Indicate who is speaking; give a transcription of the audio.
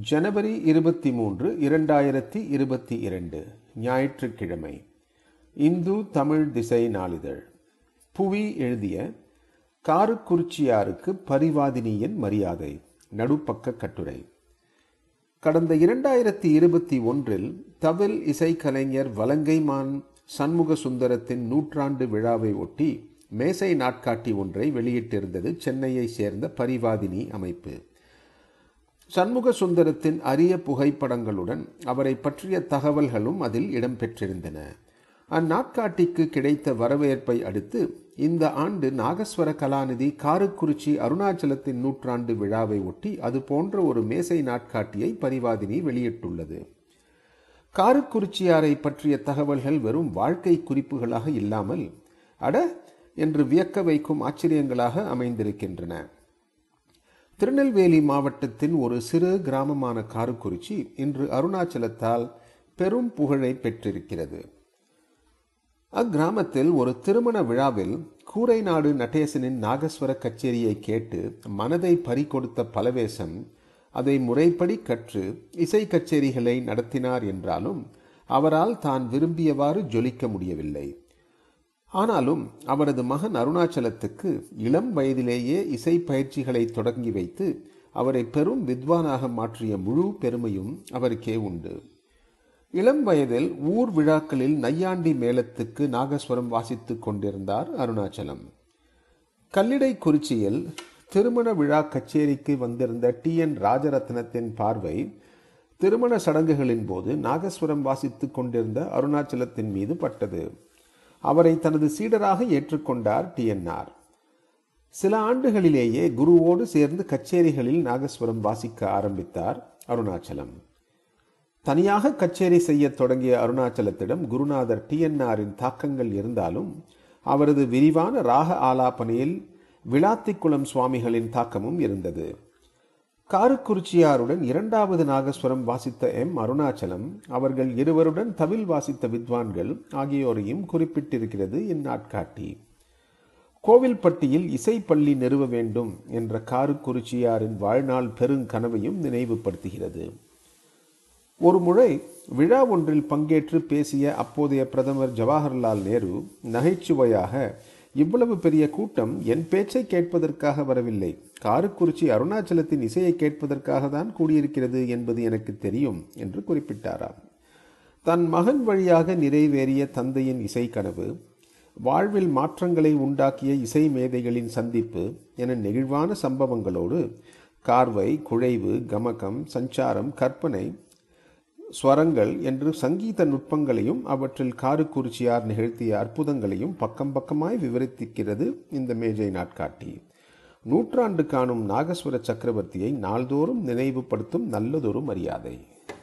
Speaker 1: ஜனவரி இருபத்தி மூன்று இரண்டாயிரத்தி இருபத்தி இரண்டு ஞாயிற்றுக்கிழமை. இந்து தமிழ் திசை நாளிதழ். புவி எழுதிய காருக்குறிச்சியாருக்கு பரிவாதினியின் மரியாதை. நடுப்பக்க கட்டுரை. கடந்த இரண்டாயிரத்தி இருபத்தி ஒன்றில் தவில் இசைக்கலைஞர் வலங்கைமான் சண்முக சுந்தரத்தின் நூற்றாண்டு விழாவை ஒட்டி மேசை நாட்காட்டி ஒன்றை வெளியிட்டிருந்தது சென்னையை சேர்ந்த பரிவாதினி அமைப்பு. சண்முக சுந்தரத்தின் அரிய புகைப்படங்களுடன் அவரை பற்றிய தகவல்களும் அதில் இடம்பெற்றிருந்தன. அந்நாட்காட்டிக்கு கிடைத்த வரவேற்பை அடுத்து இந்த ஆண்டு நாகஸ்வர கலாநிதி காருக்குறிச்சி அருணாச்சலத்தின் நூற்றாண்டு விழாவை ஒட்டி அது போன்ற ஒரு மேசை நாட்காட்டியை பரிவாதினி வெளியிட்டுள்ளது. காரக்குறிச்சியாரை பற்றிய தகவல்கள் வெறும் வாழ்க்கை குறிப்புகளாக இல்லாமல் அட! என்று வியக்க வைக்கும் ஆச்சரியங்களாக அமைந்திருக்கின்றன. திருநெல்வேலி மாவட்டத்தின் ஒரு சிறு கிராமமான காருக்குறிச்சி இன்று அருணாச்சலத்தால் பெரும் புகழை பெற்றிருக்கிறது. அக்கிராமத்தில் ஒரு திருமண விழாவில் கூரை நாடு நடேசனின் நாகஸ்வர கச்சேரியை கேட்டு மனதை பறிகொடுத்த பலவேசம் அதை முறைப்படி கற்று இசை கச்சேரிகளை நடத்தினார் என்றாலும் அவரால் தான் விரும்பியவாறு ஜொலிக்க முடியவில்லை. ஆனாலும் அவரது மகன் அருணாச்சலத்துக்கு இளம் வயதிலேயே இசை பயிற்சிகளை தொடங்கி வைத்து அவரை பெரும் வித்வானாக மாற்றிய முழு பெருமையும் அவருக்கே உண்டு. இளம் வயதில் ஊர் விழாக்களில் நையாண்டி மேளத்துக்கு நாகஸ்வரம் வாசித்துக் கொண்டிருந்தார் அருணாச்சலம். கல்லிடை குறிச்சியில் திருமண விழா கச்சேரிக்கு வந்திருந்த டி. என். ராஜரத்னத்தின் பார்வை திருமண சடங்குகளின் போது நாகஸ்வரம் வாசித்துக் கொண்டிருந்த அருணாச்சலத்தின் மீது பட்டது. அவரை தனது சீடராக ஏற்றுக்கொண்டார் டிஎன்ஆர் சில ஆண்டுகளிலேயே குருவோடு சேர்ந்து கச்சேரிகளில் நாகஸ்வரம் வாசிக்க ஆரம்பித்தார் அருணாச்சலம். தனியாக கச்சேரி செய்ய தொடங்கிய அருணாச்சலத்திடம் குருநாதர் டிஎன்ஆரின் தாக்கங்கள் இருந்தாலும் அவரது விரிவான ராக ஆலாபனையில் விளாத்திக்குளம் சுவாமிகளின் தாக்கமும் இருந்தது. காருக்குறிச்சியாருடன் இரண்டாவது நாகஸ்வரம் வாசித்த எம். அருணாச்சலம் அவர்கள் இருவருடன் தவில் வாசித்த வித்வான்கள் ஆகியோரையும் குறிப்பிட்டிருக்கிறது இந்நாட்காட்டி. கோவில்பட்டியில் இசைப்பள்ளி நிறுவ வேண்டும் என்ற காருக்குறிச்சியாரின் வாழ்நாள் பெருங்கனவையும் நினைவுபடுத்துகிறது. ஒரு முறை விழா ஒன்றில் பங்கேற்று பேசிய அப்போதைய பிரதமர் ஜவஹர்லால் நேரு நகைச்சுவையாக இவ்வளவு பெரிய கூட்டம் என் பேச்சை கேட்பதற்காக வரவில்லை. காருக்குறிச்சி அருணாச்சலத்தின் இசையை கேட்பதற்காக தான் கூடியிருக்கிறது என்பது எனக்கு தெரியும் என்று குறிப்பிட்டாராம். தன் மகன் வழியாக நிறைவேறிய தந்தையின் இசை கனவு வாழ்வில் மாற்றங்களை உண்டாக்கிய இசை மேதைகளின் சந்திப்பு என நெகிழ்வான சம்பவங்களோடு கார்வை குழைவு கமகம் சஞ்சாரம் கற்பனை ஸ்வரங்கள் என்று சங்கீத நுட்பங்களையும் அவற்றில் காருக்குறிச்சியார் நிகழ்த்திய அற்புதங்களையும் பக்கம் பக்கமாய் விவரித்திருக்கிறது இந்த மேஜை நாட்காட்டி. நூற்றாண்டு காணும் நாகஸ்வர சக்கரவர்த்தியை நாள்தோறும் நினைவுபடுத்தும் நல்லதொரு மரியாதை.